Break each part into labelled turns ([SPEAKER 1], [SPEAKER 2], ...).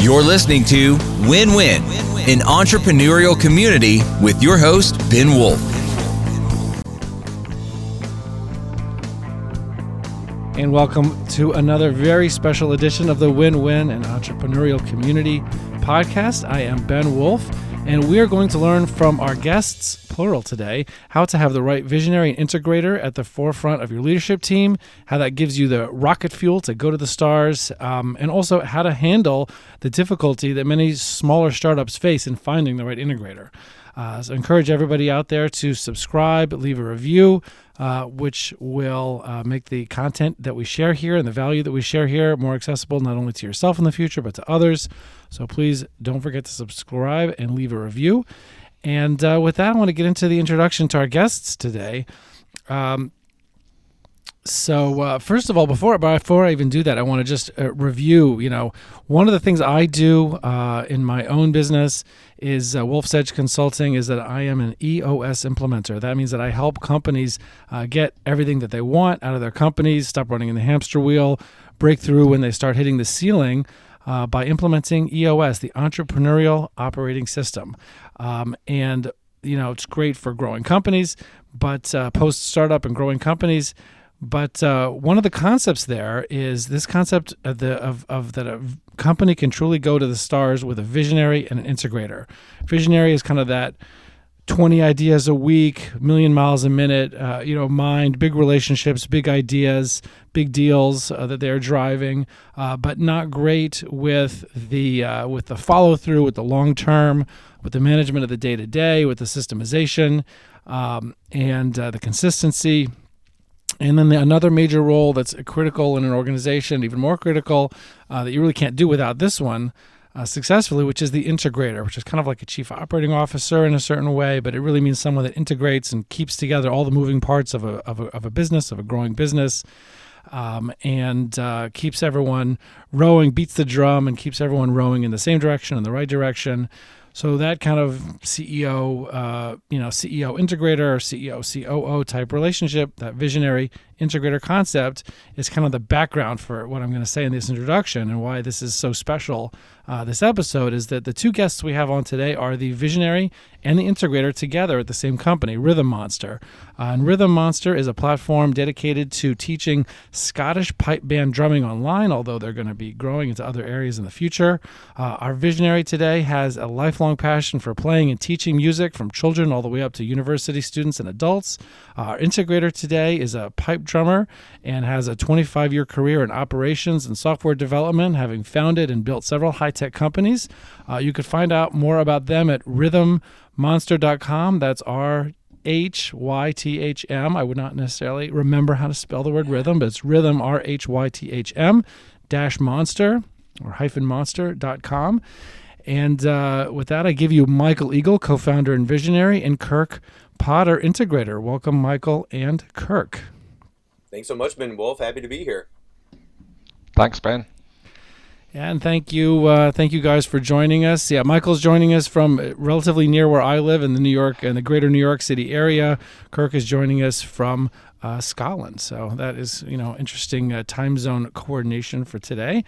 [SPEAKER 1] You're listening to Win Win, an entrepreneurial community with your host, Ben Wolf.
[SPEAKER 2] And welcome to another very special edition of the Win Win and Entrepreneurial Community podcast. I am Ben Wolf, and we are going to learn from our guests, plural today, how to have the right visionary and integrator at the forefront of your leadership team, how that gives you the rocket fuel to go to the stars, um, and also how to handle the difficulty that many smaller startups face in finding the right integrator. Uh, so, encourage everybody out there to subscribe, leave a review, uh, which will uh, make the content that we share here and the value that we share here more accessible not only to yourself in the future, but to others. So, please don't forget to subscribe and leave a review. And uh, with that, I want to get into the introduction to our guests today. Um, so uh, first of all, before before I even do that, I want to just uh, review. You know, one of the things I do uh, in my own business is uh, Wolf's Edge Consulting. Is that I am an EOS implementer. That means that I help companies uh, get everything that they want out of their companies, stop running in the hamster wheel, break through when they start hitting the ceiling. Uh, by implementing EOS, the Entrepreneurial Operating System, um, and you know it's great for growing companies, but post startup and growing companies, but uh, one of the concepts there is this concept of the of, of that a company can truly go to the stars with a visionary and an integrator. Visionary is kind of that 20 ideas a week, million miles a minute, uh, you know, mind, big relationships, big ideas, big deals uh, that they're driving, uh, but not great with the uh, with the follow through, with the long term, with the management of the day to day, with the systemization, um, and uh, the consistency. And then the, another major role that's critical in an organization, even more critical, uh, that you really can't do without this one uh, successfully, which is the integrator, which is kind of like a chief operating officer in a certain way, but it really means someone that integrates and keeps together all the moving parts of a, of a, of a business, of a growing business. Um, and uh, keeps everyone rowing, beats the drum, and keeps everyone rowing in the same direction, in the right direction. So that kind of CEO, uh, you know, CEO integrator or CEO COO type relationship, that visionary integrator concept is kind of the background for what I'm going to say in this introduction and why this is so special. Uh, this episode is that the two guests we have on today are the visionary and the integrator together at the same company, Rhythm Monster. Uh, and Rhythm Monster is a platform dedicated to teaching Scottish pipe band drumming online, although they're going to be growing into other areas in the future. Uh, our visionary today has a lifelong passion for playing and teaching music from children all the way up to university students and adults. our integrator today is a pipe drummer and has a 25 year career in operations and software development, having founded and built several high tech companies. Uh, you could find out more about them at rhythmmonster.com. That's R H Y T H M. I would not necessarily remember how to spell the word rhythm, but it's rhythm, R H Y T H M, dash monster or hyphen monster.com. And uh, with that, I give you Michael Eagle, co founder and visionary, and Kirk Potter, integrator. Welcome, Michael and Kirk.
[SPEAKER 3] Thanks so much, Ben Wolf. Happy to be here.
[SPEAKER 4] Thanks, Ben.
[SPEAKER 2] Yeah, and thank you, uh, thank you guys for joining us. Yeah, Michael's joining us from relatively near where I live in the New York and the greater New York City area. Kirk is joining us from uh, Scotland, so that is you know interesting uh, time zone coordination for today,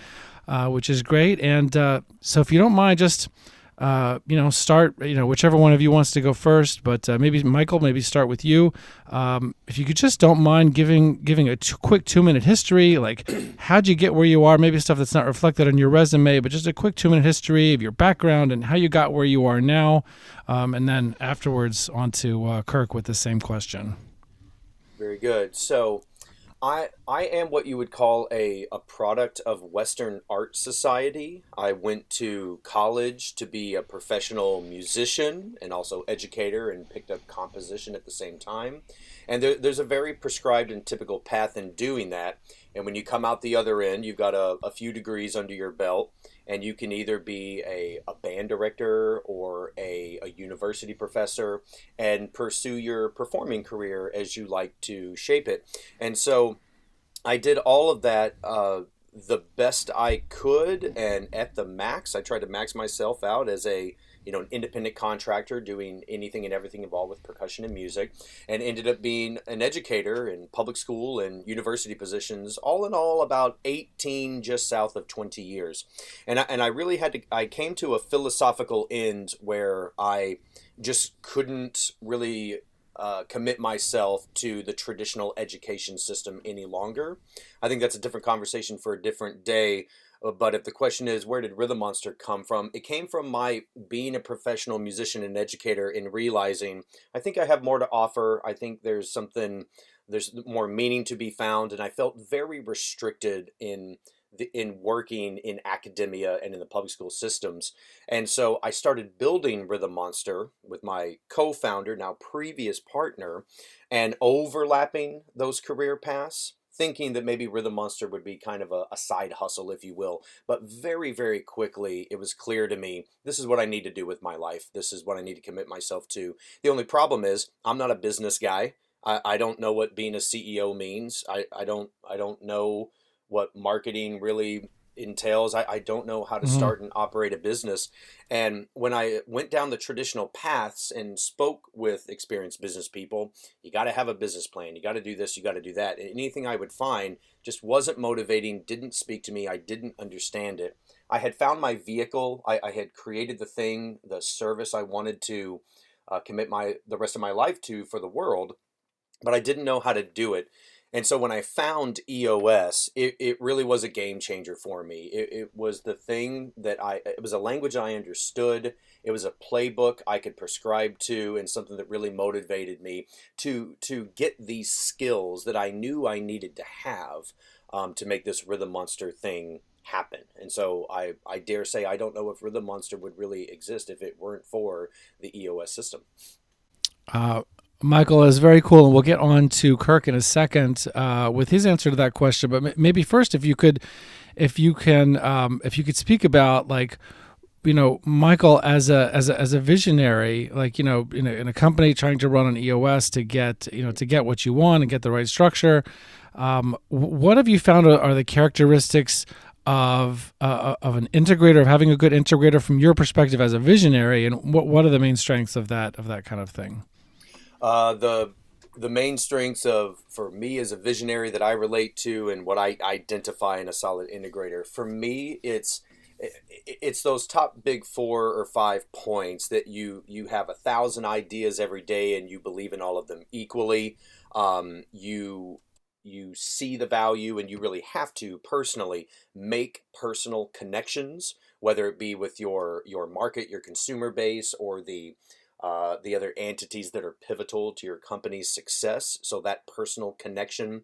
[SPEAKER 2] uh, which is great. And uh, so, if you don't mind, just uh, you know, start, you know, whichever one of you wants to go first, but uh, maybe Michael, maybe start with you. Um, if you could just don't mind giving giving a quick two minute history, like how'd you get where you are, maybe stuff that's not reflected on your resume, but just a quick two minute history of your background and how you got where you are now, um, and then afterwards on to uh, Kirk with the same question.
[SPEAKER 3] Very good. So, I I am what you would call a, a product of Western Art Society. I went to college to be a professional musician and also educator and picked up composition at the same time. And there, there's a very prescribed and typical path in doing that. And when you come out the other end, you've got a, a few degrees under your belt and you can either be a, a band director or a, a university professor and pursue your performing career as you like to shape it. And so I did all of that uh, the best I could and at the max. I tried to max myself out as a you know, an independent contractor doing anything and everything involved with percussion and music, and ended up being an educator in public school and university positions. All in all, about 18, just south of 20 years, and I, and I really had to. I came to a philosophical end where I just couldn't really uh, commit myself to the traditional education system any longer. I think that's a different conversation for a different day. Uh, but if the question is where did Rhythm Monster come from, it came from my being a professional musician and educator and realizing I think I have more to offer. I think there's something, there's more meaning to be found, and I felt very restricted in the, in working in academia and in the public school systems. And so I started building Rhythm Monster with my co founder, now previous partner, and overlapping those career paths. Thinking that maybe Rhythm Monster would be kind of a, a side hustle, if you will. But very, very quickly, it was clear to me this is what I need to do with my life. This is what I need to commit myself to. The only problem is, I'm not a business guy. I, I don't know what being a CEO means. I, I don't I don't know what marketing really entails. I, I don't know how to mm-hmm. start and operate a business. And when I went down the traditional paths and spoke with experienced business people, you got to have a business plan. You got to do this, you got to do that. And anything I would find just wasn't motivating, didn't speak to me, I didn't understand it. I had found my vehicle, I, I had created the thing, the service I wanted to uh, commit my the rest of my life to for the world, but I didn't know how to do it. And so when I found EOS, it, it really was a game changer for me. It, it was the thing that I, it was a language I understood. It was a playbook I could prescribe to and something that really motivated me to, to get these skills that I knew I needed to have um, to make this Rhythm Monster thing happen. And so I, I dare say I don't know if Rhythm Monster would really exist if it weren't for the EOS system.
[SPEAKER 2] Uh, Michael is very cool, and we'll get on to Kirk in a second uh, with his answer to that question. But maybe first, if you could, if you can, um, if you could speak about like, you know, Michael as a as a as a visionary, like you know, in a, in a company trying to run an EOS to get you know to get what you want and get the right structure. Um, what have you found are the characteristics of uh, of an integrator of having a good integrator from your perspective as a visionary, and what what are the main strengths of that of that kind of thing?
[SPEAKER 3] Uh, the the main strengths of for me as a visionary that I relate to and what I identify in a solid integrator. For me, it's it's those top big four or five points that you you have a thousand ideas every day and you believe in all of them equally. Um, you you see the value and you really have to personally make personal connections, whether it be with your your market, your consumer base, or the uh, the other entities that are pivotal to your company's success. So that personal connection,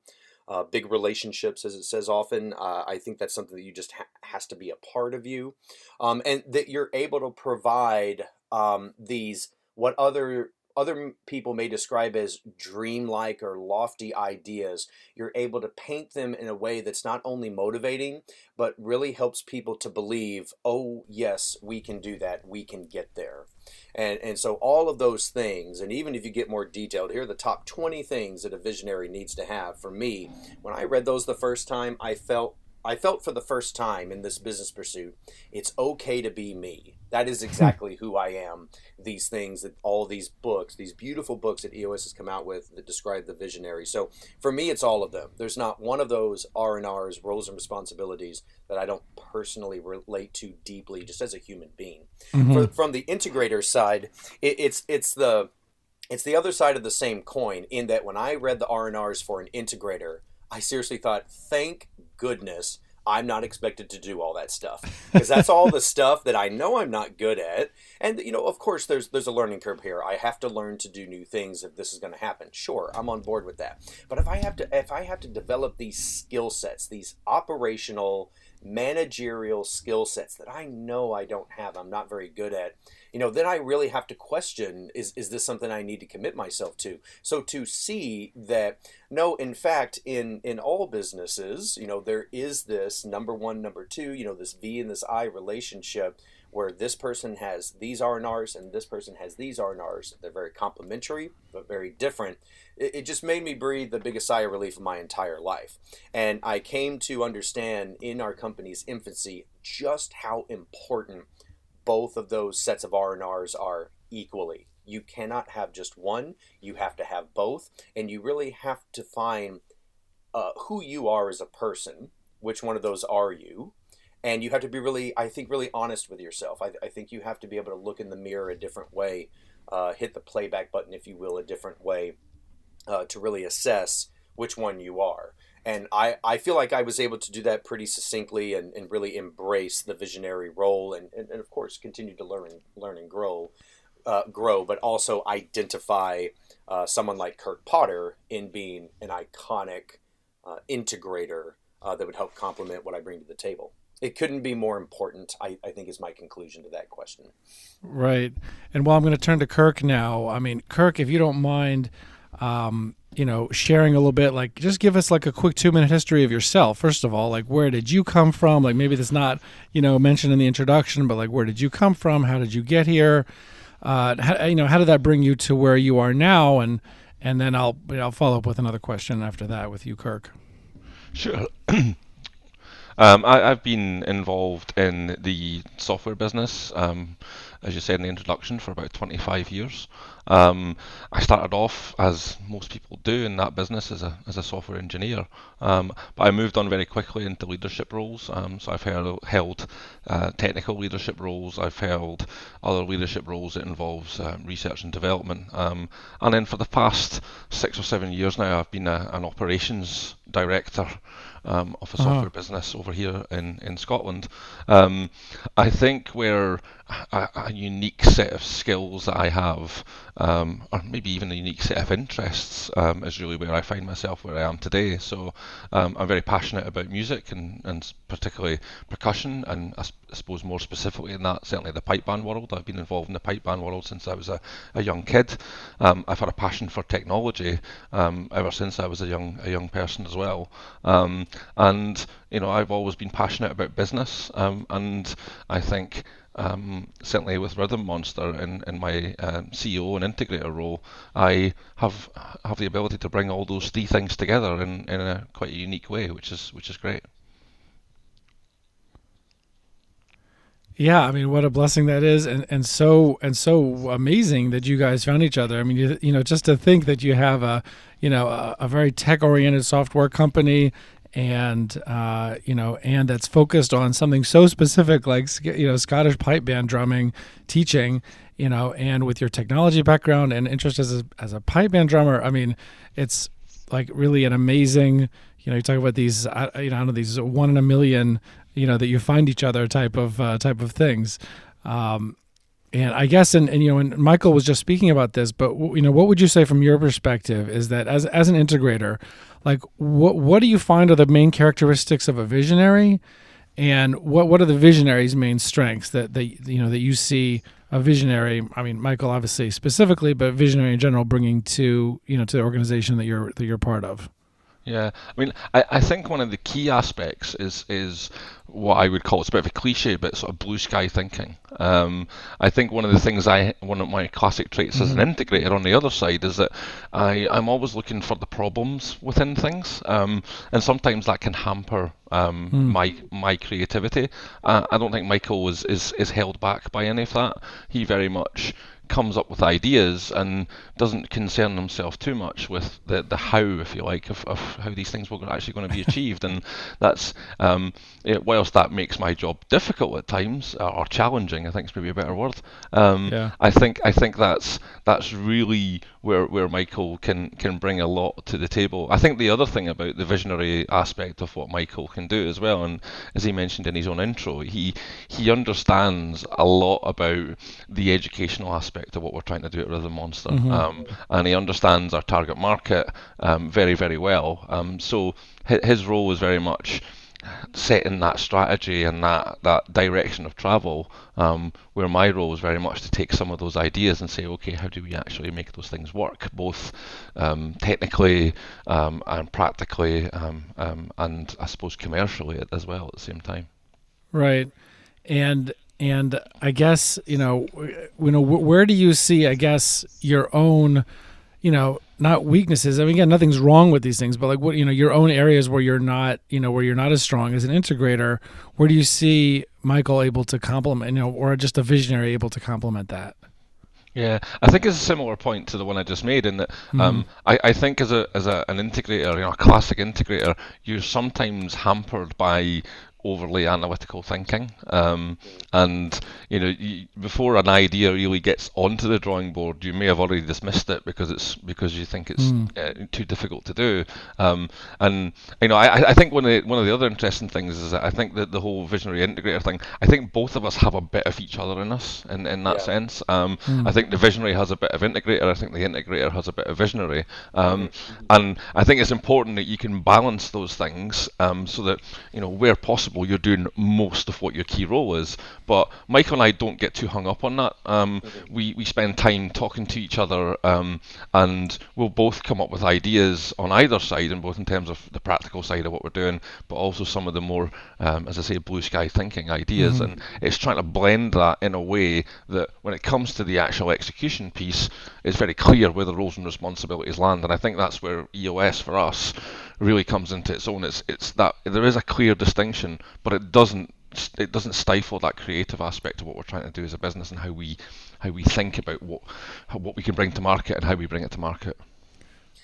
[SPEAKER 3] uh, big relationships, as it says often, uh, I think that's something that you just ha- has to be a part of you, um, and that you're able to provide um, these what other other people may describe as dreamlike or lofty ideas, you're able to paint them in a way that's not only motivating, but really helps people to believe, oh, yes, we can do that, we can get there. And, and so, all of those things, and even if you get more detailed, here are the top 20 things that a visionary needs to have. For me, when I read those the first time, I felt I felt for the first time in this business pursuit, it's okay to be me. That is exactly who I am. These things that all these books, these beautiful books that EOS has come out with that describe the visionary. So for me, it's all of them. There's not one of those R and R's, roles and responsibilities that I don't personally relate to deeply, just as a human being. Mm-hmm. For, from the integrator side, it, it's it's the it's the other side of the same coin. In that, when I read the R and R's for an integrator, I seriously thought, thank goodness I'm not expected to do all that stuff because that's all the stuff that I know I'm not good at. And you know, of course, there's there's a learning curve here. I have to learn to do new things if this is going to happen. Sure, I'm on board with that. But if I have to if I have to develop these skill sets, these operational managerial skill sets that I know I don't have, I'm not very good at, you know, then I really have to question is, is this something I need to commit myself to? So to see that, no, in fact, in, in all businesses, you know, there is this number one, number two, you know, this V and this I relationship where this person has these R&Rs and this person has these R&Rs. They're very complementary, but very different. It, it just made me breathe the biggest sigh of relief of my entire life. And I came to understand in our company's infancy just how important both of those sets of R&Rs are equally. You cannot have just one, you have to have both, and you really have to find uh, who you are as a person, which one of those are you, and you have to be really, I think, really honest with yourself. I, I think you have to be able to look in the mirror a different way, uh, hit the playback button, if you will, a different way uh, to really assess which one you are and I, I feel like I was able to do that pretty succinctly and, and really embrace the visionary role and, and, and of course continue to learn and learn and grow uh, grow but also identify uh, someone like Kirk Potter in being an iconic uh, integrator uh, that would help complement what I bring to the table it couldn't be more important I, I think is my conclusion to that question
[SPEAKER 2] right and while I'm going to turn to Kirk now I mean Kirk if you don't mind um, you know, sharing a little bit, like just give us like a quick two minute history of yourself. First of all, like where did you come from? Like maybe that's not, you know, mentioned in the introduction, but like where did you come from? How did you get here? Uh, how, you know, how did that bring you to where you are now? And and then I'll I'll follow up with another question after that with you, Kirk.
[SPEAKER 4] Sure. um, I, have been involved in the software business, um, as you said in the introduction, for about 25 years. Um, I started off, as most people do in that business, as a, as a software engineer, um, but I moved on very quickly into leadership roles. Um, so I've held, held uh, technical leadership roles, I've held other leadership roles that involves uh, research and development, um, and then for the past six or seven years now, I've been a, an operations director um, of a uh-huh. software business over here in in Scotland. Um, I think where a, a, unique set of skills that I have, um, or maybe even a unique set of interests, um, is really where I find myself where I am today. So um, I'm very passionate about music and, and particularly percussion, and I, I, suppose more specifically in that, certainly the pipe band world. I've been involved in the pipe band world since I was a, a young kid. Um, I've had a passion for technology um, ever since I was a young a young person as well. Um, and you know, I've always been passionate about business, and I think um, certainly with Rhythm Monster in, in my um, CEO and integrator role, I have have the ability to bring all those three things together in, in a quite a unique way, which is which is great.
[SPEAKER 2] Yeah, I mean, what a blessing that is, and, and so and so amazing that you guys found each other. I mean, you, you know, just to think that you have a you know a, a very tech oriented software company and uh, you know, and that's focused on something so specific like you know Scottish pipe band drumming teaching, you know, and with your technology background and interest as a, as a pipe band drummer, I mean, it's like really an amazing. You know, you talk about these, uh, you know, know, these one in a million, you know, that you find each other type of uh, type of things. Um, and I guess, and, and you know, and Michael was just speaking about this, but you know, what would you say from your perspective is that as as an integrator, like what what do you find are the main characteristics of a visionary, and what what are the visionary's main strengths that that you know that you see a visionary? I mean, Michael obviously specifically, but visionary in general, bringing to you know to the organization that you're that you're part of.
[SPEAKER 4] Yeah, I mean, I, I think one of the key aspects is is what I would call it's a bit of a cliche, but sort of blue sky thinking. Um, I think one of the things I one of my classic traits mm-hmm. as an mm-hmm. integrator on the other side is that I I'm always looking for the problems within things, um, and sometimes that can hamper um, mm. my my creativity. Uh, I don't think Michael is, is is held back by any of that. He very much comes up with ideas and doesn't concern himself too much with the, the how, if you like, of, of how these things were actually going to be achieved. and that's, um, it, whilst that makes my job difficult at times, or, challenging, I think is maybe a better word. Um, yeah. I think I think that's that's really where where Michael can can bring a lot to the table. I think the other thing about the visionary aspect of what Michael can do as well, and as he mentioned in his own intro, he he understands a lot about the educational aspect of what we're trying to do at Rhythm Monster. Mm-hmm. Um, and he understands our target market um, very, very well. Um, so his role is very much setting that strategy and that, that direction of travel, um, where my role is very much to take some of those ideas and say, okay, how do we actually make those things work, both um, technically um, and practically, um, um, and I suppose commercially as well at the same time.
[SPEAKER 2] Right, and and I guess you know, you know, where do you see? I guess your own, you know, not weaknesses. I mean, again, nothing's wrong with these things, but like what you know, your own areas where you're not, you know, where you're not as strong as an integrator. Where do you see Michael able to complement, you know, or just a visionary able to complement that?
[SPEAKER 4] Yeah, I think it's a similar point to the one I just made in that mm-hmm. um, I, I think as a as a, an integrator, you know, a classic integrator, you're sometimes hampered by overly analytical thinking. Um, and you know, you, before an idea really gets onto the drawing board, you may have already dismissed it because it's because you think it's mm. uh, too difficult to do. Um, and you know, I, I think one of the, one of the other interesting things is that I think that the whole visionary integrator thing. I think both of us have a bit of each other in us in, in that yeah. sense. Um, mm. I think the visionary has a bit of integrator. I think the integrator has a bit of visionary. Um, mm-hmm. and I think it's important that you can balance those things um, so that you know where possible possible, you're doing most of what your key role is. But Michael and I don't get too hung up on that. Um, we, we spend time talking to each other, um, and we'll both come up with ideas on either side, and both in terms of the practical side of what we're doing, but also some of the more, um, as I say, blue sky thinking ideas. Mm-hmm. And it's trying to blend that in a way that when it comes to the actual execution piece, it's very clear where the roles and responsibilities land. And I think that's where EOS for us really comes into its own. It's it's that there is a clear distinction, but it doesn't it doesn't stifle that creative aspect of what we're trying to do as a business and how we how we think about what what we can bring to market and how we bring it to market.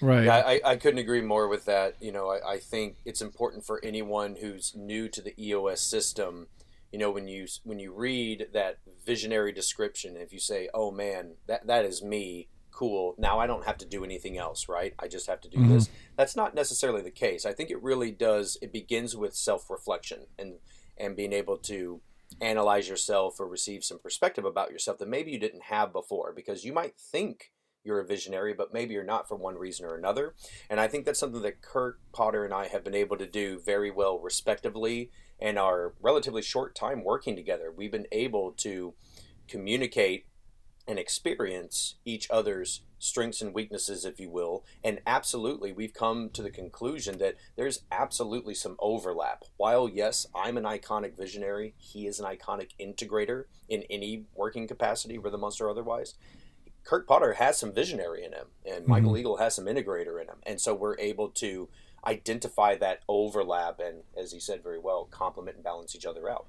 [SPEAKER 2] Right.
[SPEAKER 3] Yeah, I, I couldn't agree more with that. You know, I, I think it's important for anyone who's new to the EOS system. You know, when you when you read that visionary description, if you say, "Oh man, that that is me," cool. Now I don't have to do anything else, right? I just have to do mm-hmm. this. That's not necessarily the case. I think it really does. It begins with self reflection and and being able to analyze yourself or receive some perspective about yourself that maybe you didn't have before because you might think you're a visionary, but maybe you're not for one reason or another. And I think that's something that Kirk Potter and I have been able to do very well, respectively, in our relatively short time working together. We've been able to communicate and experience each other's strengths and weaknesses, if you will. And absolutely, we've come to the conclusion that there's absolutely some overlap. While, yes, I'm an iconic visionary, he is an iconic integrator in any working capacity, rhythm monster or otherwise. Kirk Potter has some visionary in him, and mm-hmm. Michael Eagle has some integrator in him. And so we're able to identify that overlap and, as he said very well, complement and balance each other out.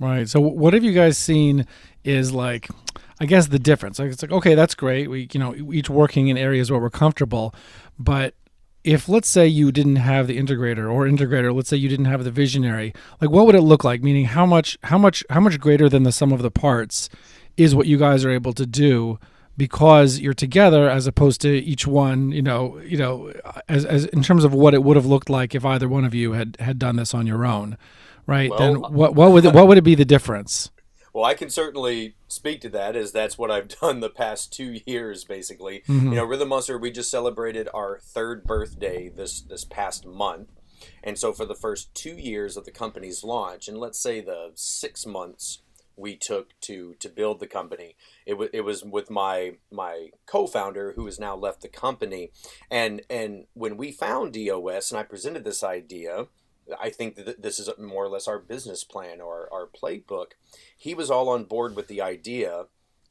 [SPEAKER 2] Right. So what have you guys seen is like I guess the difference. Like it's like okay, that's great. We you know each working in areas where we're comfortable, but if let's say you didn't have the integrator or integrator, let's say you didn't have the visionary, like what would it look like? Meaning how much how much how much greater than the sum of the parts is what you guys are able to do because you're together as opposed to each one, you know, you know, as, as in terms of what it would have looked like if either one of you had had done this on your own right? Well, then what what would what would it be the difference?
[SPEAKER 3] Well, I can certainly speak to that as that's what I've done the past two years, basically. Mm-hmm. You know, Rhythm Monster, we just celebrated our third birthday this this past month, and so for the first two years of the company's launch, and let's say the six months we took to to build the company, it was it was with my my co-founder who has now left the company, and and when we found EOS and I presented this idea I think that this is more or less our business plan or our playbook. He was all on board with the idea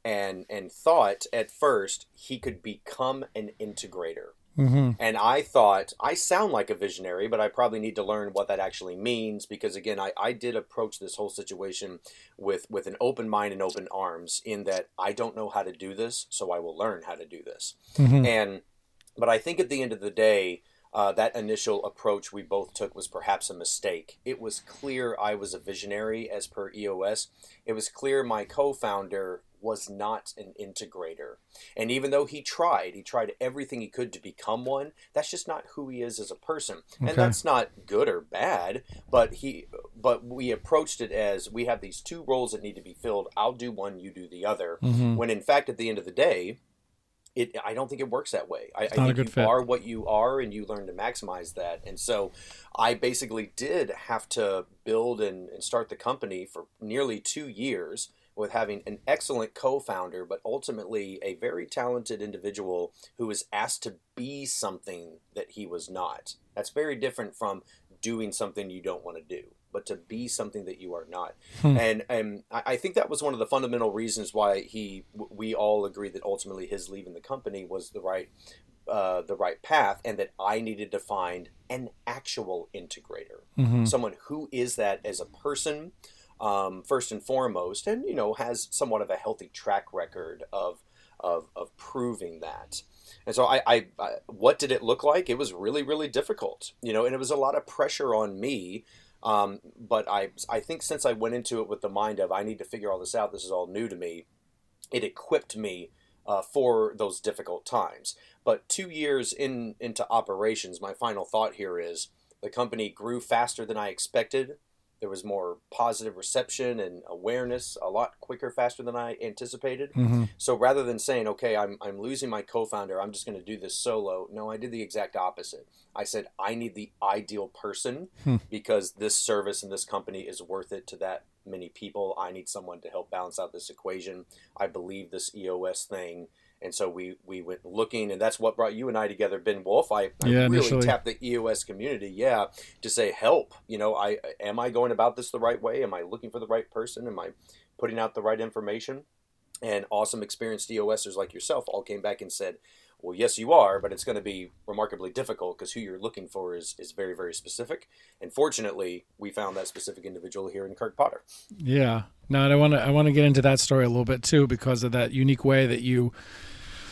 [SPEAKER 3] and and thought at first he could become an integrator. Mm-hmm. And I thought I sound like a visionary, but I probably need to learn what that actually means because again, I, I did approach this whole situation with with an open mind and open arms in that I don't know how to do this, so I will learn how to do this. Mm-hmm. And but I think at the end of the day, uh, that initial approach we both took was perhaps a mistake. It was clear I was a visionary as per EOS. It was clear my co founder was not an integrator. And even though he tried, he tried everything he could to become one, that's just not who he is as a person. Okay. And that's not good or bad, but he but we approached it as we have these two roles that need to be filled. I'll do one, you do the other. Mm-hmm. When in fact at the end of the day, it I don't think it works that way. I, I think you fit. are what you are, and you learn to maximize that. And so, I basically did have to build and, and start the company for nearly two years with having an excellent co-founder, but ultimately a very talented individual who was asked to be something that he was not. That's very different from doing something you don't want to do but to be something that you are not. Hmm. And and I think that was one of the fundamental reasons why he we all agreed that ultimately his leaving the company was the right uh, the right path and that I needed to find an actual integrator,
[SPEAKER 2] Mm-hmm.
[SPEAKER 3] someone who is that as a person, um, first and foremost, and you know has somewhat of a healthy track record of of, of proving that. And so I, I, I, what did it look like? It was really, really difficult, you know, and it was a lot of pressure on me. Um, but I, I think since I went into it with the mind of I need to figure all this out, this is all new to me, it equipped me uh, for those difficult times. But two years in into operations, my final thought here is the company grew faster than I expected. There was more positive reception and awareness a lot quicker, faster than I anticipated.
[SPEAKER 2] Mm-hmm.
[SPEAKER 3] So rather than saying, okay, I'm, I'm losing my co founder, I'm just going to do this solo, no, I did the exact opposite. I said, I need the ideal person
[SPEAKER 2] Hmm.
[SPEAKER 3] because this service and this company is worth it to that many people. I need someone to help balance out this equation. I believe this EOS thing. And so we, we went looking, and that's what brought you and I together, Ben Wolf. I, I
[SPEAKER 2] Yeah,
[SPEAKER 3] really
[SPEAKER 2] initially.
[SPEAKER 3] tapped the EOS community, yeah, to say, help. You know, I am I going about this the right way? Am I looking for the right person? Am I putting out the right information? And awesome experienced EOSers like yourself all came back and said, well, yes, you are, but it's going to be remarkably difficult because who you're looking for is, is very, very specific. And fortunately, we found that specific individual here in Kirk Potter.
[SPEAKER 2] Yeah. No, and I want to I want to get into that story a little bit too because of that unique way that you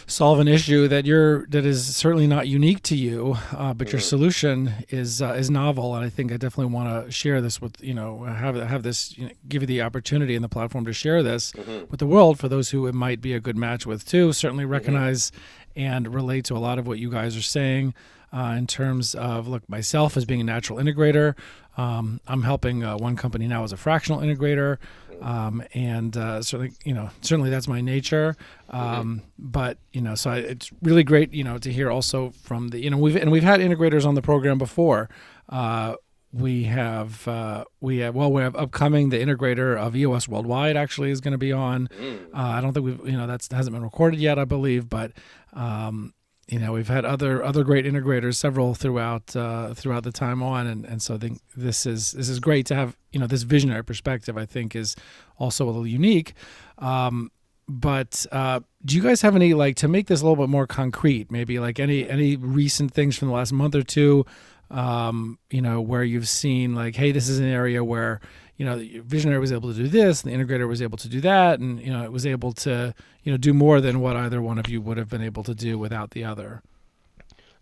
[SPEAKER 2] solve an issue that you're that is certainly not unique to you, uh, but your solution is uh, is novel, and I think I definitely want to share this with you know have have this you know, give you the opportunity and the platform to share this with the world for those who it might be a good match with too. Certainly recognize and relate to a lot of what you guys are saying. Uh, in terms of look myself as being a natural integrator um, i'm helping uh, one company now as a fractional integrator um, and uh, certainly you know certainly that's my nature. Um, but you know so I, it's really great you know to hear also from the you know we've and we've had integrators on the program before. Uh, we have uh, we have well we have upcoming the integrator of EOS Worldwide actually is going to be on. Uh, I don't think we've you know that's hasn't been recorded yet I believe, but um, you know we've had other other great integrators several throughout uh, throughout the time on, and, and so I think this is this is great to have you know this visionary perspective. I think is also a little unique. Um, but uh, do you guys have any like to make this a little bit more concrete? Maybe like any any recent things from the last month or two, um, you know, where you've seen like, hey, this is an area where you know the visionary was able to do this, and the integrator was able to do that, and you know it was able to you know do more than what either one of you would have been able to do without the other.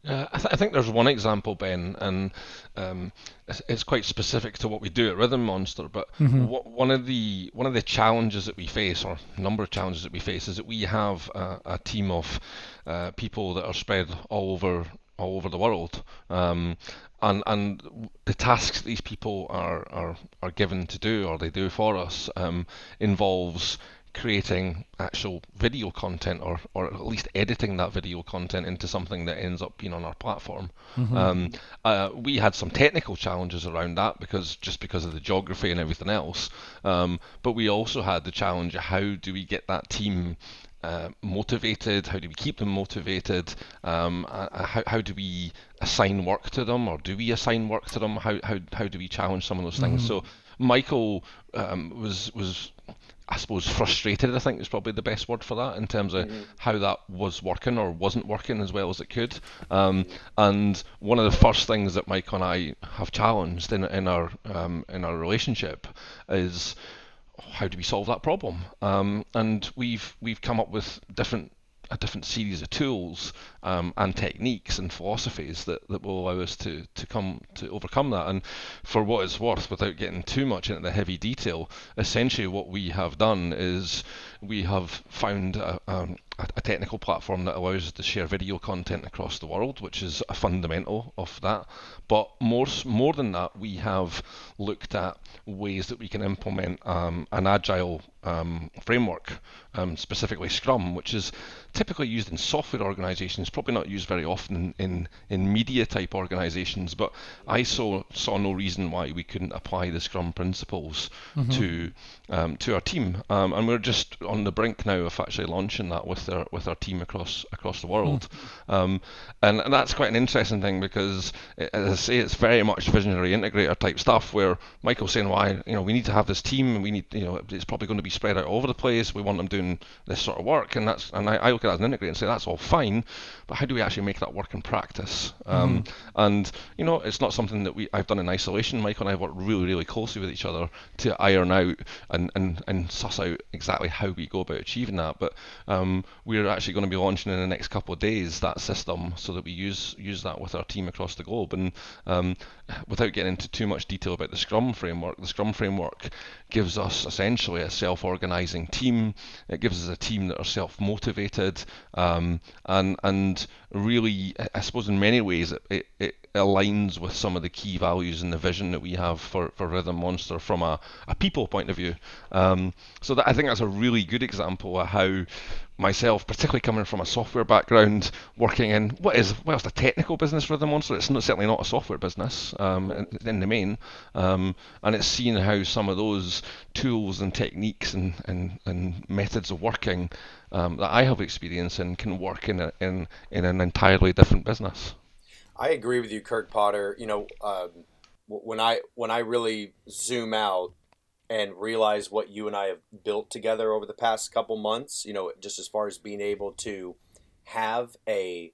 [SPEAKER 4] Uh, I, th- I think there's one example, Ben, and um, it's, it's quite specific to what we do at Rhythm Monster. But wha- one of the one of the challenges that we face, or number of challenges that we face, is that we have a, a team of uh, people that are spread all over all over the world. Um, and and the tasks these people are, are, are given to do, or they do for us, um, involves creating actual video content or, or at least editing that video content into something that ends up being on our platform. Um, uh, we had some technical challenges around that because just because of the geography and everything else. Um, but we also had the challenge of how do we get that team uh, motivated? How do we keep them motivated? Um, uh, uh, how, how do we assign work to them, or do we assign work to them? How, how, how do we challenge some of those things? So Michael um, was was I suppose frustrated. I think is probably the best word for that in terms of how that was working or wasn't working as well as it could. Um, and one of the first things that Michael and I have challenged in in our um, in our relationship is how do we solve that problem? Um, and we've we've come up with different a different series of tools um, and techniques and philosophies that, that will allow us to, to come to overcome that. And for what it's worth, without getting too much into the heavy detail, essentially what we have done is we have found a, um, a, technical platform that allows us to share video content across the world, which is a fundamental of that. But more more than that, we have looked at ways that we can implement um, an agile um, framework, um, specifically Scrum, which is typically used in software organizations, probably not used very often in, in media type organizations, but I saw, saw no reason why we couldn't apply the Scrum principles to um, to our team. Um, and we're just on the brink now of actually launching that with our with our team across across the world. Mm. Um, and, and that's quite an interesting thing because, as I say, it's very much visionary integrator type stuff where Michael's saying, "Why, you know, we need to have this team, and we need, you know, it's probably going to be spread out all over the place. We want them doing this sort of work." And that's and I, I look at that as an integrator and say that's all fine, but how do we actually make that work in practice? Um, mm. And you know, it's not something that we I've done in isolation. Michael and I have worked really really closely with each other to iron out and and, and suss out exactly how we go about achieving that. But um, we're actually going to be launching in the next couple of days that system so that we use use that with our team across the globe. And um, without getting into too much detail about the Scrum framework, the Scrum framework gives us essentially a self-organizing team. It gives us a team that are self-motivated um, and really, I suppose, in many ways, it, it aligns with some of the key values and the vision that we have for, for Rhythm Monster from a, a people point of view. Um, so that, I think that's a really good example of how myself, particularly coming from a software background, working in what is it's a technical business for Rhythm Monster. It's not, certainly not a software business um, in, in, the main, um, and it's seeing how some of those tools and techniques and, and, and methods of working um, that I have experience in can work in a, in in an entirely different business.
[SPEAKER 3] I agree with you, Kirk Potter. You know, um, when I when I really zoom out and realize what you and I have built together over the past couple months, you know, just as far as being able to have a,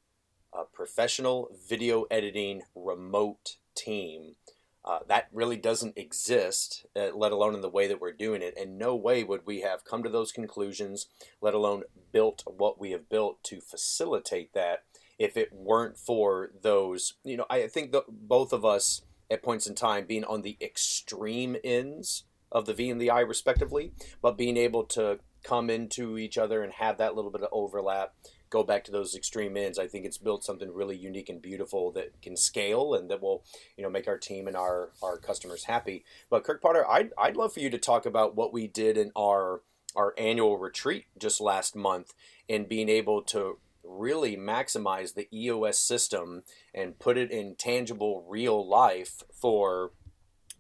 [SPEAKER 3] a professional video editing remote team. Uh, that really doesn't exist, uh, let alone in the way that we're doing it. And no way would we have come to those conclusions, let alone built what we have built to facilitate that if it weren't for those, you know, I think the, both of us at points in time being on the extreme ends of the V and the I respectively, but being able to come into each other and have that little bit of overlap, go back to those extreme ends. I think it's built something really unique and beautiful that can scale and that will, you know, make our team and our our customers happy. But Kirk Potter, I'd I'd love for you to talk about what we did in our our annual retreat just last month and being able to really maximize the EOS system and put it in tangible, real life for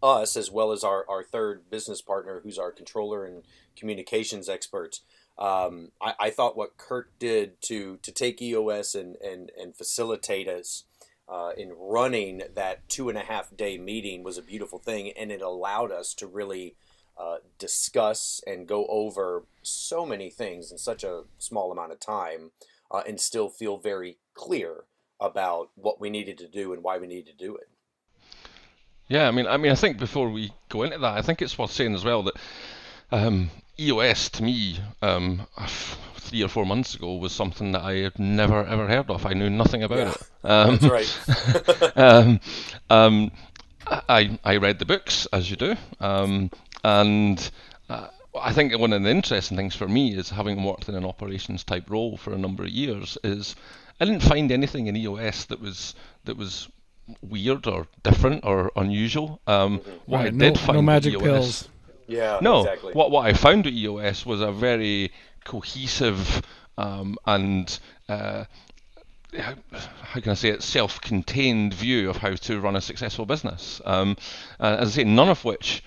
[SPEAKER 3] us as well as our, our third business partner who's our controller and communications expert. Um, I, I, thought what Kirk did to to take EOS and and, and facilitate us uh, in running that two and a half day meeting was a beautiful thing, and it allowed us to really uh, discuss and go over so many things in such a small amount of time uh, and still feel very clear about what we needed to do and why we needed to do it.
[SPEAKER 4] Yeah, I mean, I mean, I think before we go into that, I think it's worth saying as well that um, EOS to me um, three or four months ago was something that I had never ever heard of. I knew nothing about
[SPEAKER 3] yeah,
[SPEAKER 4] it.
[SPEAKER 3] Um, that's right.
[SPEAKER 4] um, um, I I read the books as you do, um, and I think one of the interesting things for me is having worked in an operations type role for a number of years is I didn't find anything in EOS that was that was weird or different or unusual. Um, mm-hmm. What right, I did no, find
[SPEAKER 2] no magic
[SPEAKER 4] EOS,
[SPEAKER 2] pills.
[SPEAKER 3] Yeah,
[SPEAKER 4] no.
[SPEAKER 3] Exactly.
[SPEAKER 4] What what I found at EOS was a very cohesive um, and uh, how can I say it, self-contained view of how to run a successful business. Um, uh, as I say, none of which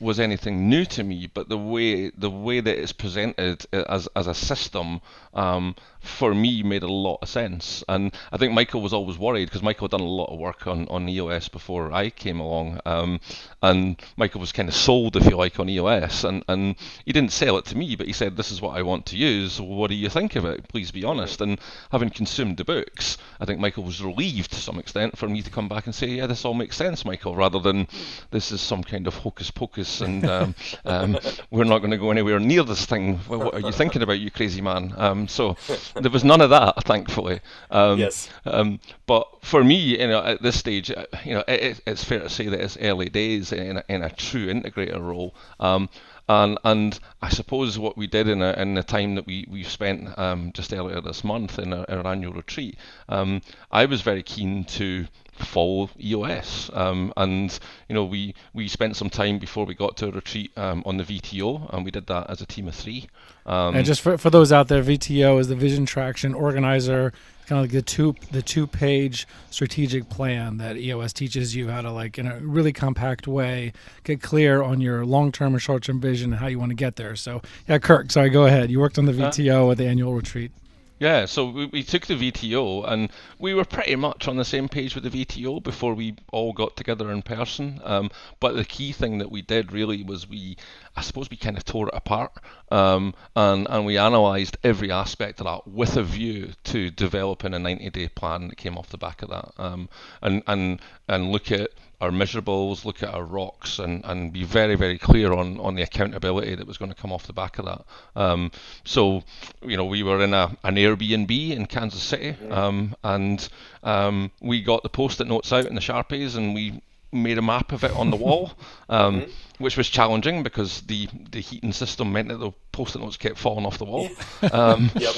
[SPEAKER 4] was anything new to me, but the way the way that it's presented uh, as as a system um, for me made a lot of sense. And I think Michael was always worried because Michael had done a lot of work on, on EOS before I came along, um, and Michael was kind of sold, if you like, on EOS, and and he didn't sell it to me, but he said, "This is what I want to use. What do you think of it? Please be honest." And having consumed the books, I think Michael was relieved to some extent for me to come back and say, "Yeah, this all makes sense, Michael," rather than this is some kind of hocus pocus and um, um, we're not going to go anywhere near this thing. What are you thinking about, you crazy man? Um, so there was none of that, thankfully.
[SPEAKER 3] Um, yes.
[SPEAKER 4] Um, but for me, you know, at this stage, uh, you know, it, it's fair to say that it's early days in a, in a true integrator role. Um, and and I suppose what we did in a, in the time that we we spent um, just earlier this month in our, our annual retreat, um, I was very keen to follow EOS. Um, and you know, we we spent some time before we got to a retreat um, on the VTO, and we did that as a team of three.
[SPEAKER 2] Um, and just for, for those out there, VTO is the Vision Traction Organizer, kind of like the two the two page strategic plan that EOS teaches you how to like in a really compact way get clear on your long term and short term vision and how you want to get there. So yeah, Kirk, sorry, go ahead. You worked on the VTO uh, at the annual retreat.
[SPEAKER 4] Yeah, so we, we took the VTO and we were pretty much on the same page with the VTO before we all got together in person. Um, but the key thing that we did really was we, I suppose we kind of tore it apart um, and, and we analysed every aspect of that with a view to developing a 90 day plan that came off the back of that um, and, and, and look at our measurables, look at our rocks, and, and be very, very clear on, on the accountability that was going to come off the back of that. Um, so, you know, we were in a, an Airbnb in Kansas City, um, and um, we got the post-it notes out and the Sharpies, and we made a map of it on the wall, um, mm-hmm. which was challenging because the, the heating system meant that the post-it notes kept falling off the wall. Um, yep.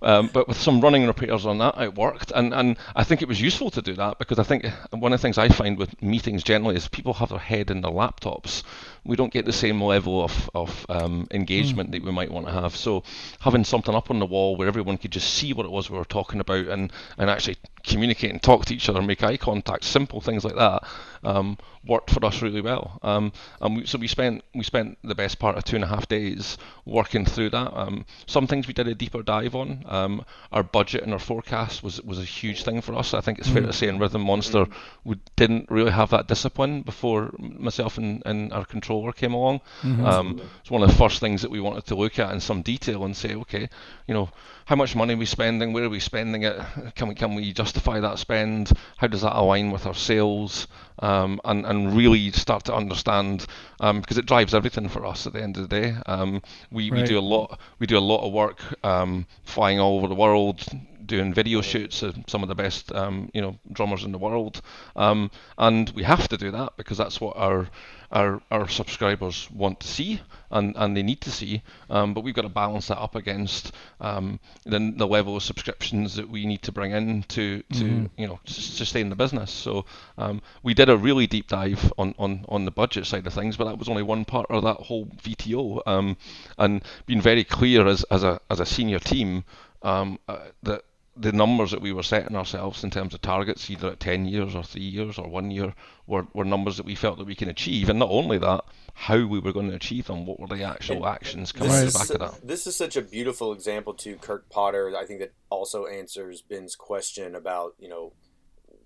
[SPEAKER 4] um, but with some running repairs on that, it worked, and and I think it was useful to do that because I think one of the things I find with meetings generally is people have their head in their laptops. We don't get the same level of of um, engagement mm. that we might want to have. So having something up on the wall where everyone could just see what it was we were talking about and and actually communicate and talk to each other, make eye contact, simple things like that um, worked for us really well. Um, and we, so we spent we spent the best part of two and a half days working through that. Um, some things we did a deeper dive on. Um, our budget and our forecast was was a huge thing for us. I think it's fair mm. to say in Rhythm Monster we didn't really have that discipline before myself and, and our controller came along. Mm-hmm. Um, it's one of the first things that we wanted to look at in some detail and say, okay, you know, how much money are we spending? Where are we spending it? Can we can we justify that spend? How does that align with our sales? Um, and and really start to understand um, because it drives everything for us at the end of the day. Um, we, right. we do a lot we do a lot of work um, flying all over the world, doing video shoots of some of the best um, you know drummers in the world, um, and we have to do that because that's what our our, our subscribers want to see and, and they need to see. Um, but we've got to balance that up against um, the, the level of subscriptions that we need to bring in to, to mm-hmm. you know sustain the business. So um, we did a really deep dive on, on, on the budget side of things, but that was only one part of that whole VTO. Um, and being very clear as, as a as a senior team um, uh, that the numbers that we were setting ourselves in terms of targets, either at 10 years or three years or one year, were, were numbers that we felt that we can achieve. And not only that, how we were going to achieve them, what were the actual and actions coming out the back of that.
[SPEAKER 3] This is such a beautiful example to Kirk Potter. I think that also answers Ben's question about, you know,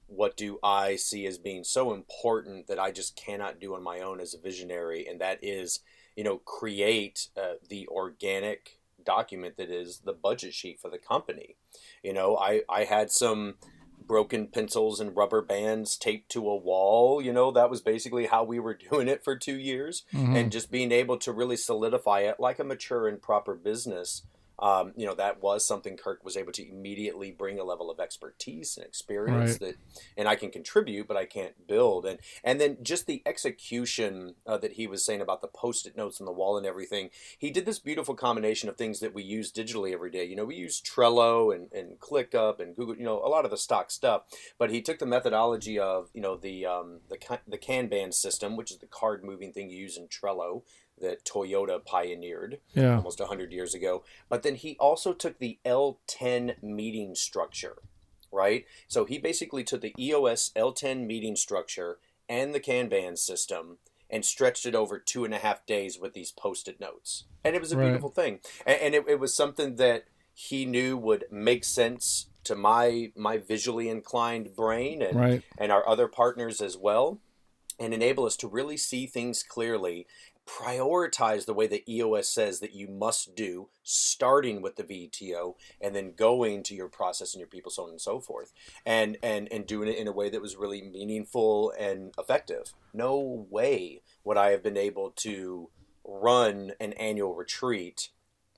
[SPEAKER 3] what do I see as being so important that I just cannot do on my own as a visionary? And that is, you know, create uh, the organic document that is the budget sheet for the company. You know, I, I had some broken pencils and rubber bands taped to a wall. You know, that was basically how we were doing it for two years. Mm-hmm. And just being able to really solidify it like a mature and proper business um, you know that was something Kirk was able to immediately bring a level of expertise and experience right. that, and I can contribute, but I can't build. And and then just the execution uh, that he was saying about the post-it notes on the wall and everything. He did this beautiful combination of things that we use digitally every day. You know, we use Trello and and ClickUp and Google. You know, a lot of the stock stuff. But he took the methodology of you know the um, the the Kanban system, which is the card moving thing you use in Trello that Toyota pioneered yeah. almost 100 years ago. But then he also took the L10 meeting structure, right? So he basically took the EOS L10 meeting structure and the Kanban system and stretched it over two and a half days with these post-it notes. And it was a right. beautiful thing. And, and it, it was something that he knew would make sense to my my visually inclined brain and right. and our other partners as well and enable us to really see things clearly prioritize the way that EOS says that you must do, starting with the VTO and then going to your process and your people, so on and so forth, and and and doing it in a way that was really meaningful and effective. No way would I have been able to run an annual retreat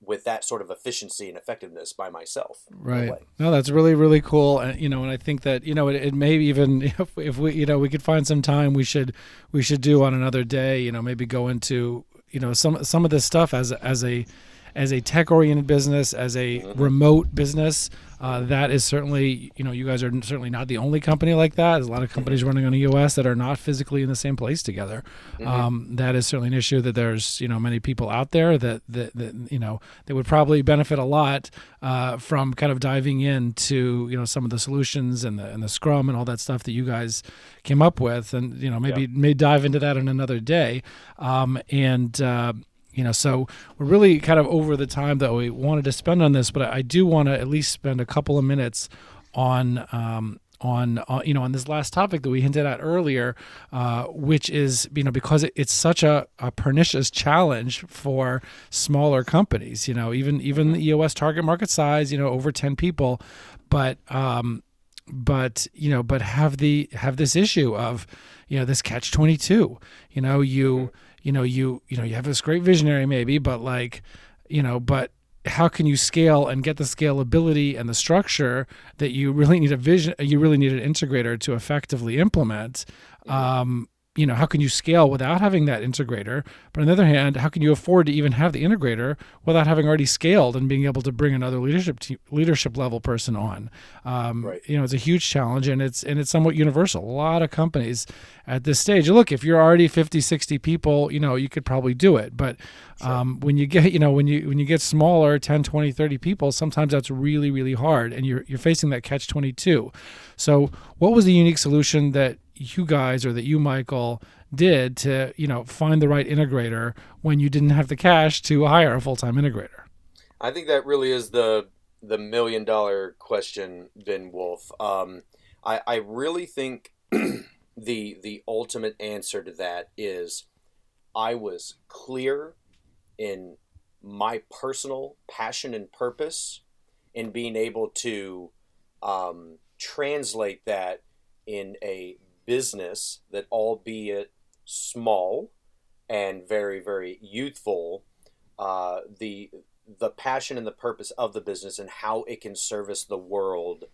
[SPEAKER 3] with that sort of efficiency and effectiveness by myself.
[SPEAKER 2] Right. No, that's really really cool, and you know, and I think that you know it, it may even if, if we you know we could find some time we should we should do on another day. You know, maybe go into you know some some of this stuff as as a as a tech oriented business, as a mm-hmm. remote business, uh, that is certainly, you know, you guys are certainly not the only company like that. There's a lot of companies running on EOS that are not physically in the same place together. Mm-hmm. Um, that is certainly an issue that there's, you know, many people out there that, that, that you know, they would probably benefit a lot uh, from kind of diving into, you know, some of the solutions and the, and the Scrum and all that stuff that you guys came up with. And, you know, maybe, yeah. may dive into that in another day. Um, and, uh, You know, so we're really kind of over the time that we wanted to spend on this, but I do want to at least spend a couple of minutes on um, on uh, you know on this last topic that we hinted at earlier, uh, which is you know because it, it's such a, a, pernicious challenge for smaller companies. You know, even even the EOS target market size, you know, over ten people, but um, but you know, but have the have this issue of you know this catch twenty two. You know, you you know you you know you have this great visionary maybe, but like you know, but how can you scale and get the scalability and the structure that you really need a vision you really need an integrator to effectively implement? Um, you know how can you scale without having that integrator? But on the other hand how can you afford to even have the integrator without having already scaled and being able to bring another leadership te- leadership level person on? Um, right. you know it's a huge challenge and it's and it's somewhat universal. A lot of companies at this stage look if you're already 50 60 people you know you could probably do it. But sure. um, when you get you know when you when you get smaller 10 20 30 people sometimes that's really really hard and you're you're facing that catch 22 so what was the unique solution that you guys or that you, Michael, did to you know find the right integrator when you didn't have the cash to hire a full time integrator?
[SPEAKER 3] I think that really is the the million dollar question, Ben Wolf. Um, I, I really think the the ultimate answer to that is I was clear in my personal passion and purpose in being able to um, translate that in a business that, albeit small and very, very youthful, uh, the the passion and the purpose of the business and how it can service the world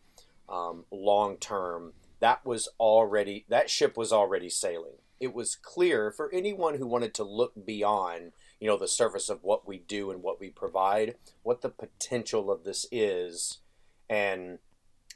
[SPEAKER 3] um, long term. That was already that ship was already sailing. It was clear for anyone who wanted to look beyond, you know, the surface of what we do and what we provide, what the potential of this is, and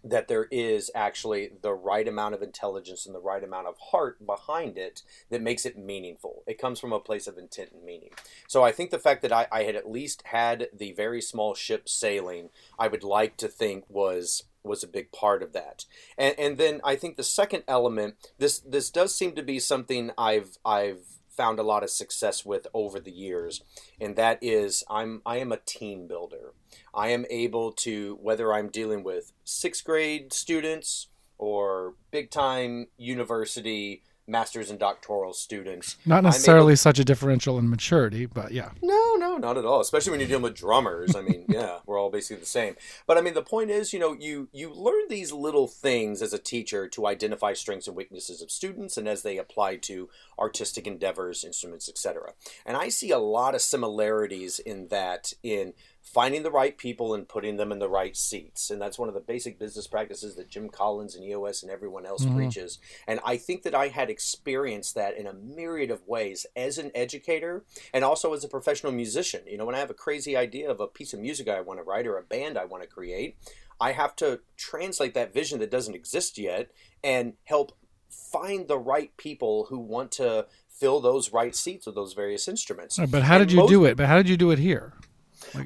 [SPEAKER 3] that there is actually the right amount of intelligence and the right amount of heart behind it that makes it meaningful. It comes from a place of intent and meaning. So I think the fact that I, I had at least had the very small ship sailing, I would like to think was was a big part of that. And and then I think the second element, this this does seem to be something I've I've found a lot of success with over the years, and that is I'm I am a team builder. I am able to whether I'm dealing with sixth grade students or big time university master's and doctoral students.
[SPEAKER 2] Not necessarily such a differential in maturity, but yeah.
[SPEAKER 3] No, no, not at all. Especially when you're dealing with drummers. I mean, yeah, we're all basically the same. But I mean, the point is, you know, you you learn these little things as a teacher to identify strengths and weaknesses of students, and as they apply to artistic endeavors, instruments, etc. And I see a lot of similarities in that in finding the right people and putting them in the right seats. And that's one of the basic business practices that Jim Collins and EOS and everyone else mm-hmm. preaches. And I think that I had experienced that in a myriad of ways as an educator and also as a professional musician. You know, when I have a crazy idea of a piece of music I want to write or a band I want to create, I have to translate that vision that doesn't exist yet and help find the right people who want to fill those right seats with those various instruments.
[SPEAKER 2] But how and did you most, do it? But how did you do it here?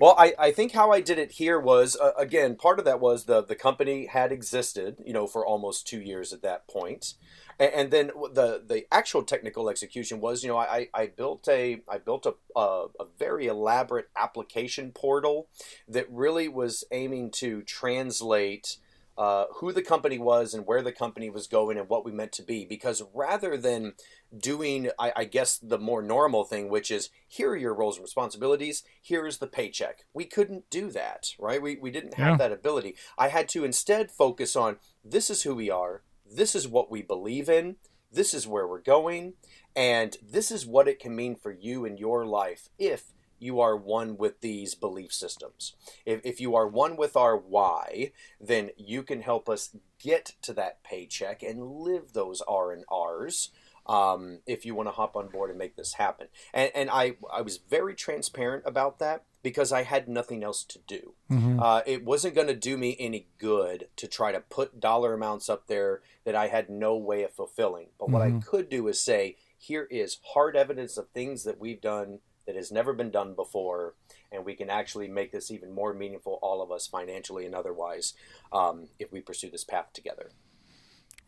[SPEAKER 3] Well, I, I think how I did it here was uh, again part of that was the the company had existed you know for almost two years at that point, and, and then the the actual technical execution was you know I, I built a I built a, a, a very elaborate application portal that really was aiming to translate uh, who the company was and where the company was going and what we meant to be. Because rather than doing, I, I, guess, the more normal thing, which is here are your roles and responsibilities, here's the paycheck, we couldn't do that, right? We, we didn't have yeah. that ability. I had to instead focus on this is who we are, this is what we believe in, this is where we're going, and this is what it can mean for you in your life if you are one with these belief systems. If, if you are one with our why, then you can help us get to that paycheck and live those R and R's. Um, if you want to hop on board and make this happen, and and I I was very transparent about that because I had nothing else to do. Mm-hmm. Uh, it wasn't going to do me any good to try to put dollar amounts up there that I had no way of fulfilling. But mm-hmm. what I mm-hmm. could do is say, here is hard evidence of things that we've done that has never been done before, and we can actually make this even more meaningful, all of us, financially and otherwise, um, if we pursue this path together.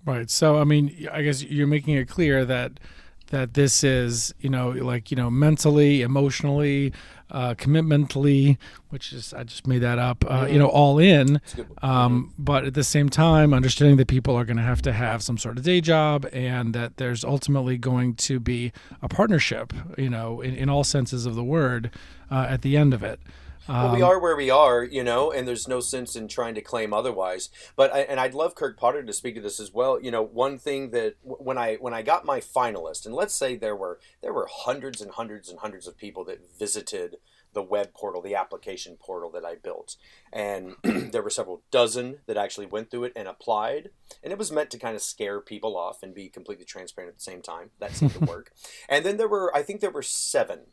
[SPEAKER 2] Right. So, I mean, I guess you're making it clear that that this is you know like you know mentally, emotionally, uh, commitmentally, which is I just made that up. Uh, you know, all in. Um, but at the same time, understanding that people are going to have to have some sort of day job, and that there's ultimately going to be a partnership. You know, in, in all senses of the word, uh, at the end of it.
[SPEAKER 3] Well, we um, are where we are, you know, and there's no sense in trying to claim otherwise. But I, and I'd love Kirk Potter to speak to this as well. You know, one thing that when I when I got my finalist, and let's say there were there were hundreds and hundreds and hundreds of people that visited the web portal, the application portal that I built, and there were several dozen that actually went through it and applied, and it was meant to kind of scare people off and be completely transparent at the same time. That seemed to work. And then there were, I think there were seven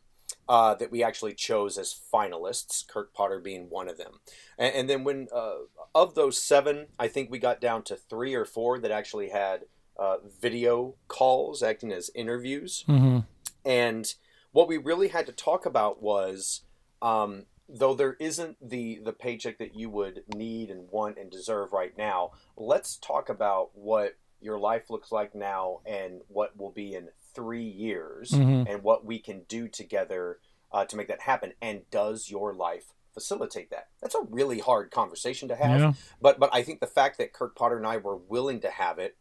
[SPEAKER 3] uh, that we actually chose as finalists, Kirk Potter being one of them. And, and then when uh, of those seven, I think we got down to three or four that actually had uh, video calls acting as interviews.
[SPEAKER 2] Mm-hmm.
[SPEAKER 3] And what we really had to talk about was, um, though there isn't the the paycheck that you would need and want and deserve right now, let's talk about what your life looks like now and what will be in three years
[SPEAKER 2] Mhm.
[SPEAKER 3] and what we can do together uh, to make that happen. And does your life facilitate that? That's a really hard conversation to have.
[SPEAKER 2] Yeah.
[SPEAKER 3] But but I think the fact that Kirk Potter and I were willing to have it,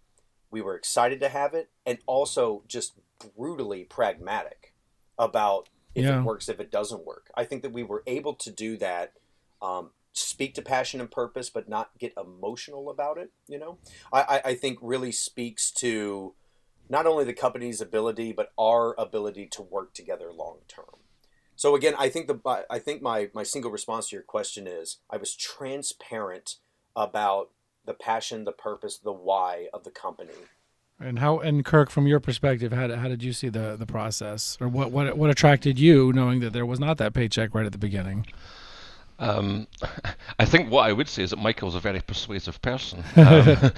[SPEAKER 3] we were excited to have it, and also just brutally pragmatic about if
[SPEAKER 2] Yeah.
[SPEAKER 3] it works, if it doesn't work. I think that we were able to do that. Um, speak to passion and purpose but not get emotional about it you know I, I, I think really speaks to not only the company's ability but our ability to work together long term so again i think the i think my my single response to your question is i was transparent about the passion the purpose the why of the company.
[SPEAKER 2] And how and Kirk, from your perspective, how did, how did you see the the process, or what what what attracted you, knowing that there was not that paycheck right at the beginning?
[SPEAKER 4] Um, I think what I would say is that Michael's a very persuasive person. Um,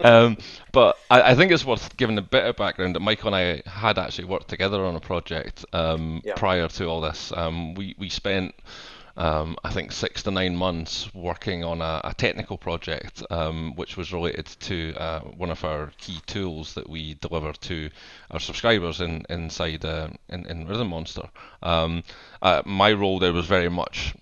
[SPEAKER 4] um, but I, I think it's worth giving a bit of background that Michael and I had actually worked together on a project um,
[SPEAKER 3] Yeah.
[SPEAKER 4] prior to all this. Um, we, we spent, um, I think, six to nine months working on a, a technical project um, which was related to uh, one of our key tools that we deliver to our subscribers in, inside uh, in, in Rhythm Monster. Um, uh, my role there was very much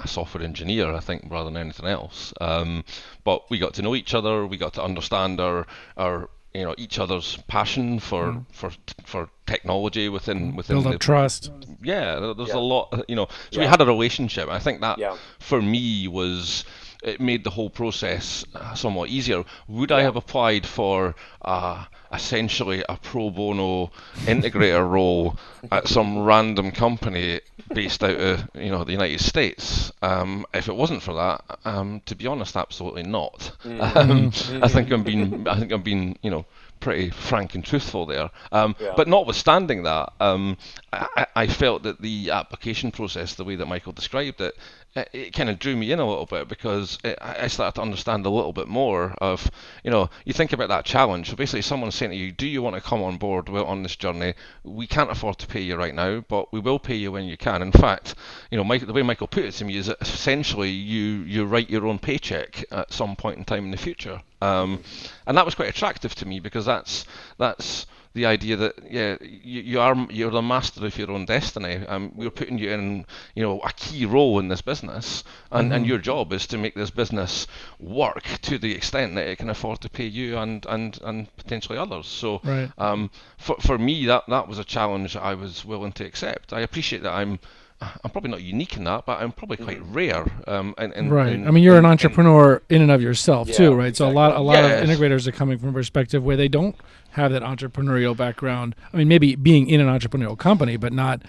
[SPEAKER 4] a software engineer, I think, rather than anything else. Um, but we got to know each other. We got to understand our our you know each other's passion for mm. for for technology within within
[SPEAKER 2] Build
[SPEAKER 4] the,
[SPEAKER 2] trust.
[SPEAKER 4] yeah, there's
[SPEAKER 3] Yeah.
[SPEAKER 4] a lot, you know. So we had a relationship. I think that
[SPEAKER 3] Yeah.
[SPEAKER 4] for me was it made the whole process uh, somewhat easier. Would I have applied for uh, essentially a pro bono integrator role at some random company based out of you know the United States? Um, if it wasn't for that, um, to be honest, absolutely not. Um, I think I'm being I think I'm being you know pretty frank and truthful there. Um,
[SPEAKER 3] Yeah.
[SPEAKER 4] But notwithstanding that, um, I I felt that the application process, the way that Michael described it, it, kind of drew me in a little bit because it, I I started to understand a little bit more of, you know, you think about that challenge. So basically, someone's saying to you, "Do you want to come on board on this journey? We can't afford to pay you right now, but we will pay you when you can." In fact, you know, Mike, the way Michael put it to me is that essentially you you write your own paycheck at some point in time in the future, um, and that was quite attractive to me because that's that's the idea that yeah you, you are you're the master of your own destiny. Um, we're putting you in you know a key role in this business, and, and your job is to make this business work to the extent that it can afford to pay you and and, and potentially others. So
[SPEAKER 2] Right.
[SPEAKER 4] um, for for me that that was a challenge I was willing to accept. I appreciate that I'm. I'm probably not unique in that, but I'm probably quite rare. Um, in, in,
[SPEAKER 2] Right.
[SPEAKER 4] in-
[SPEAKER 2] I mean, you're an
[SPEAKER 4] in- in-
[SPEAKER 2] entrepreneur in and of yourself too,
[SPEAKER 3] Yeah,
[SPEAKER 2] right? So a lot, a lot
[SPEAKER 4] Yes.
[SPEAKER 2] of integrators are coming from a perspective where they don't have that entrepreneurial background. I mean, maybe being in an entrepreneurial company, but not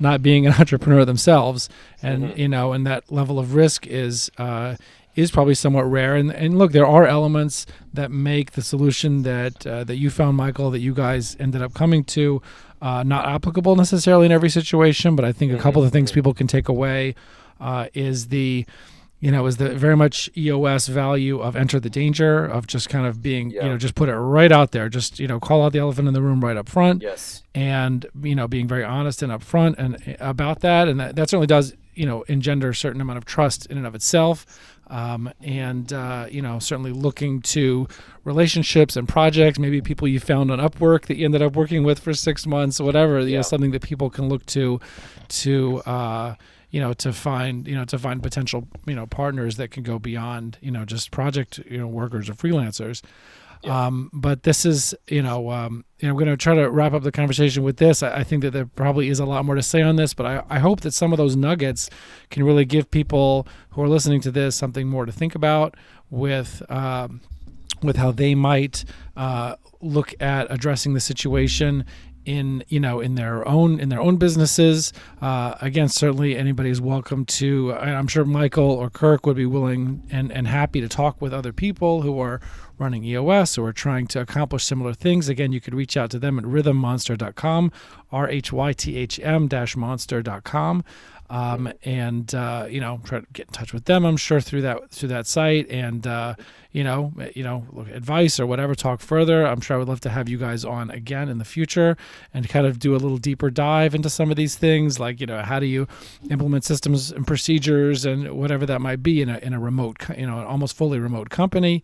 [SPEAKER 2] not being an entrepreneur themselves, and you know, and that level of risk is. Uh, is probably somewhat rare, and and look, there are elements that make the solution that uh, that you found, Michael, that you guys ended up coming to, uh, not applicable necessarily in every situation. But I think a couple of the things people can take away uh, is the you know, is the very much EOS value of enter the danger of just kind of being,
[SPEAKER 3] Yeah.
[SPEAKER 2] you know, just put it right out there, just you know, call out the elephant in the room right up front,
[SPEAKER 3] yes
[SPEAKER 2] and you know, being very honest and upfront and about that, and that, that certainly does you know engender a certain amount of trust in and of itself. Um, and uh, you know certainly looking to relationships and projects maybe people you found on upwork that you ended up working with for six months or whatever you
[SPEAKER 3] Yeah.
[SPEAKER 2] know something that people can look to to uh, you know to find you know to find potential you know partners that can go beyond you know just project you know workers or freelancers um, but this is, you know, um, you know, I'm going to try to wrap up the conversation with this. I, I think that there probably is a lot more to say on this, but I, I hope that some of those nuggets can really give people who are listening to this something more to think about with, um, with how they might uh, look at addressing the situation in you know in their own in their own businesses uh, again certainly anybody is welcome to i'm sure michael or kirk would be willing and, and happy to talk with other people who are running eos or trying to accomplish similar things again you could reach out to them at rhythmmonster.com r-h-y-t-h-m dash monster.com um, and uh, you know try to get in touch with them. I'm sure through that through that site, and uh, you know you know advice or whatever. Talk further. I'm sure I would love to have you guys on again in the future and kind of do a little deeper dive into some of these things, like you know how do you implement systems and procedures and whatever that might be in a in a remote you know almost fully remote company.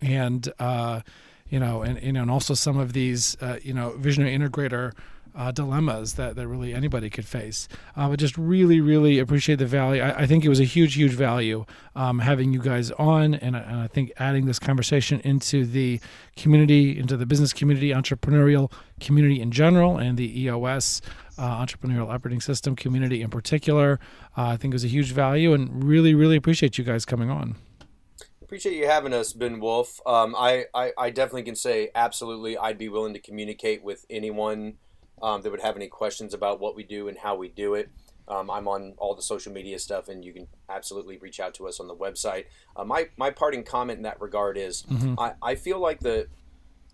[SPEAKER 2] And uh, you know, and you know, and also some of these uh, you know visionary integrator uh, dilemmas that, that really anybody could face. Uh, but just really, really appreciate the value. I, I think it was a huge, huge value um, having you guys on, and, I- and I think adding this conversation into the community, into the business community, entrepreneurial community in general, and the EOS. Uh, entrepreneurial operating system community in particular, uh, I think it was a huge value, and really, really appreciate you guys coming on.
[SPEAKER 3] Appreciate you having us, Ben Wolf. Um, I, I, I definitely can say absolutely. I'd be willing to communicate with anyone um, that would have any questions about what we do and how we do it. Um, I'm on all the social media stuff, and you can absolutely reach out to us on the website. Uh, my my parting comment in that regard is, I, I feel like the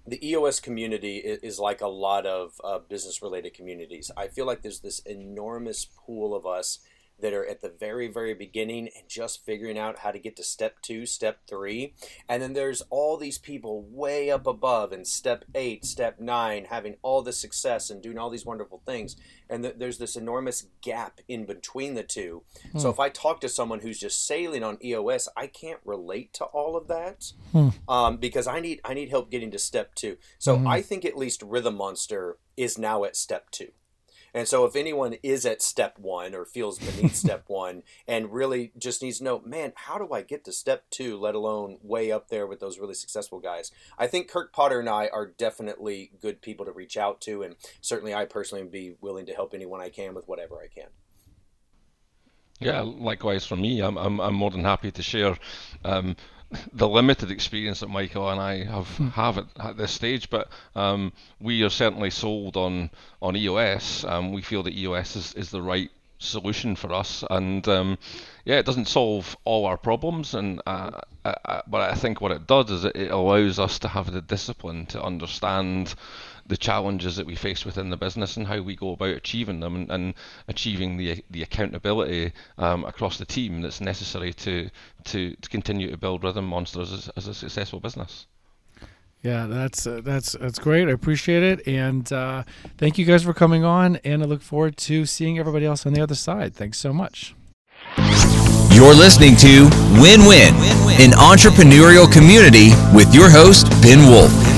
[SPEAKER 3] the EOS community is, is like a lot of uh, business related communities. I feel like there's this enormous pool of us that are at the very, very beginning and just figuring out how to get to step two, step three. And then there's all these people way up above in step eight, step nine, having all this success and doing all these wonderful things. And th- there's this enormous gap in between the two. So hmm. if I talk to someone who's just sailing on EOS, I can't relate to all of that hmm. um, because I need I need help getting to step two. So hmm. I think at least Rhythm Monster is now at step two. And so if anyone is at step one or feels beneath step one and really just needs to know, man, how do I get to step two, let alone way up there with those really successful guys? I think Kirk Potter and I are definitely good people to reach out to. And certainly I personally would be willing to help anyone I can with whatever I can.
[SPEAKER 4] Yeah, likewise for me. I'm I'm, I'm more than happy to share um, the limited experience that Michael and I have have at, at this stage, but um, we are certainly sold on on EOS. Um, we feel that EOS is, is the right solution for us, and um, yeah, it doesn't solve all our problems, and uh, uh, uh, but I think what it does is it, it allows us to have the discipline to understand the challenges that we face within the business and how we go about achieving them and, and achieving the the accountability um, across the team that's necessary to, to to continue to build Rhythm Monsters as, as a successful business.
[SPEAKER 2] Yeah, that's uh, that's that's great. I appreciate it, and uh, thank you guys for coming on. And I look forward to seeing everybody else on the other side. Thanks so much.
[SPEAKER 1] You're listening to Win Win, an entrepreneurial community with your host, Ben Wolf.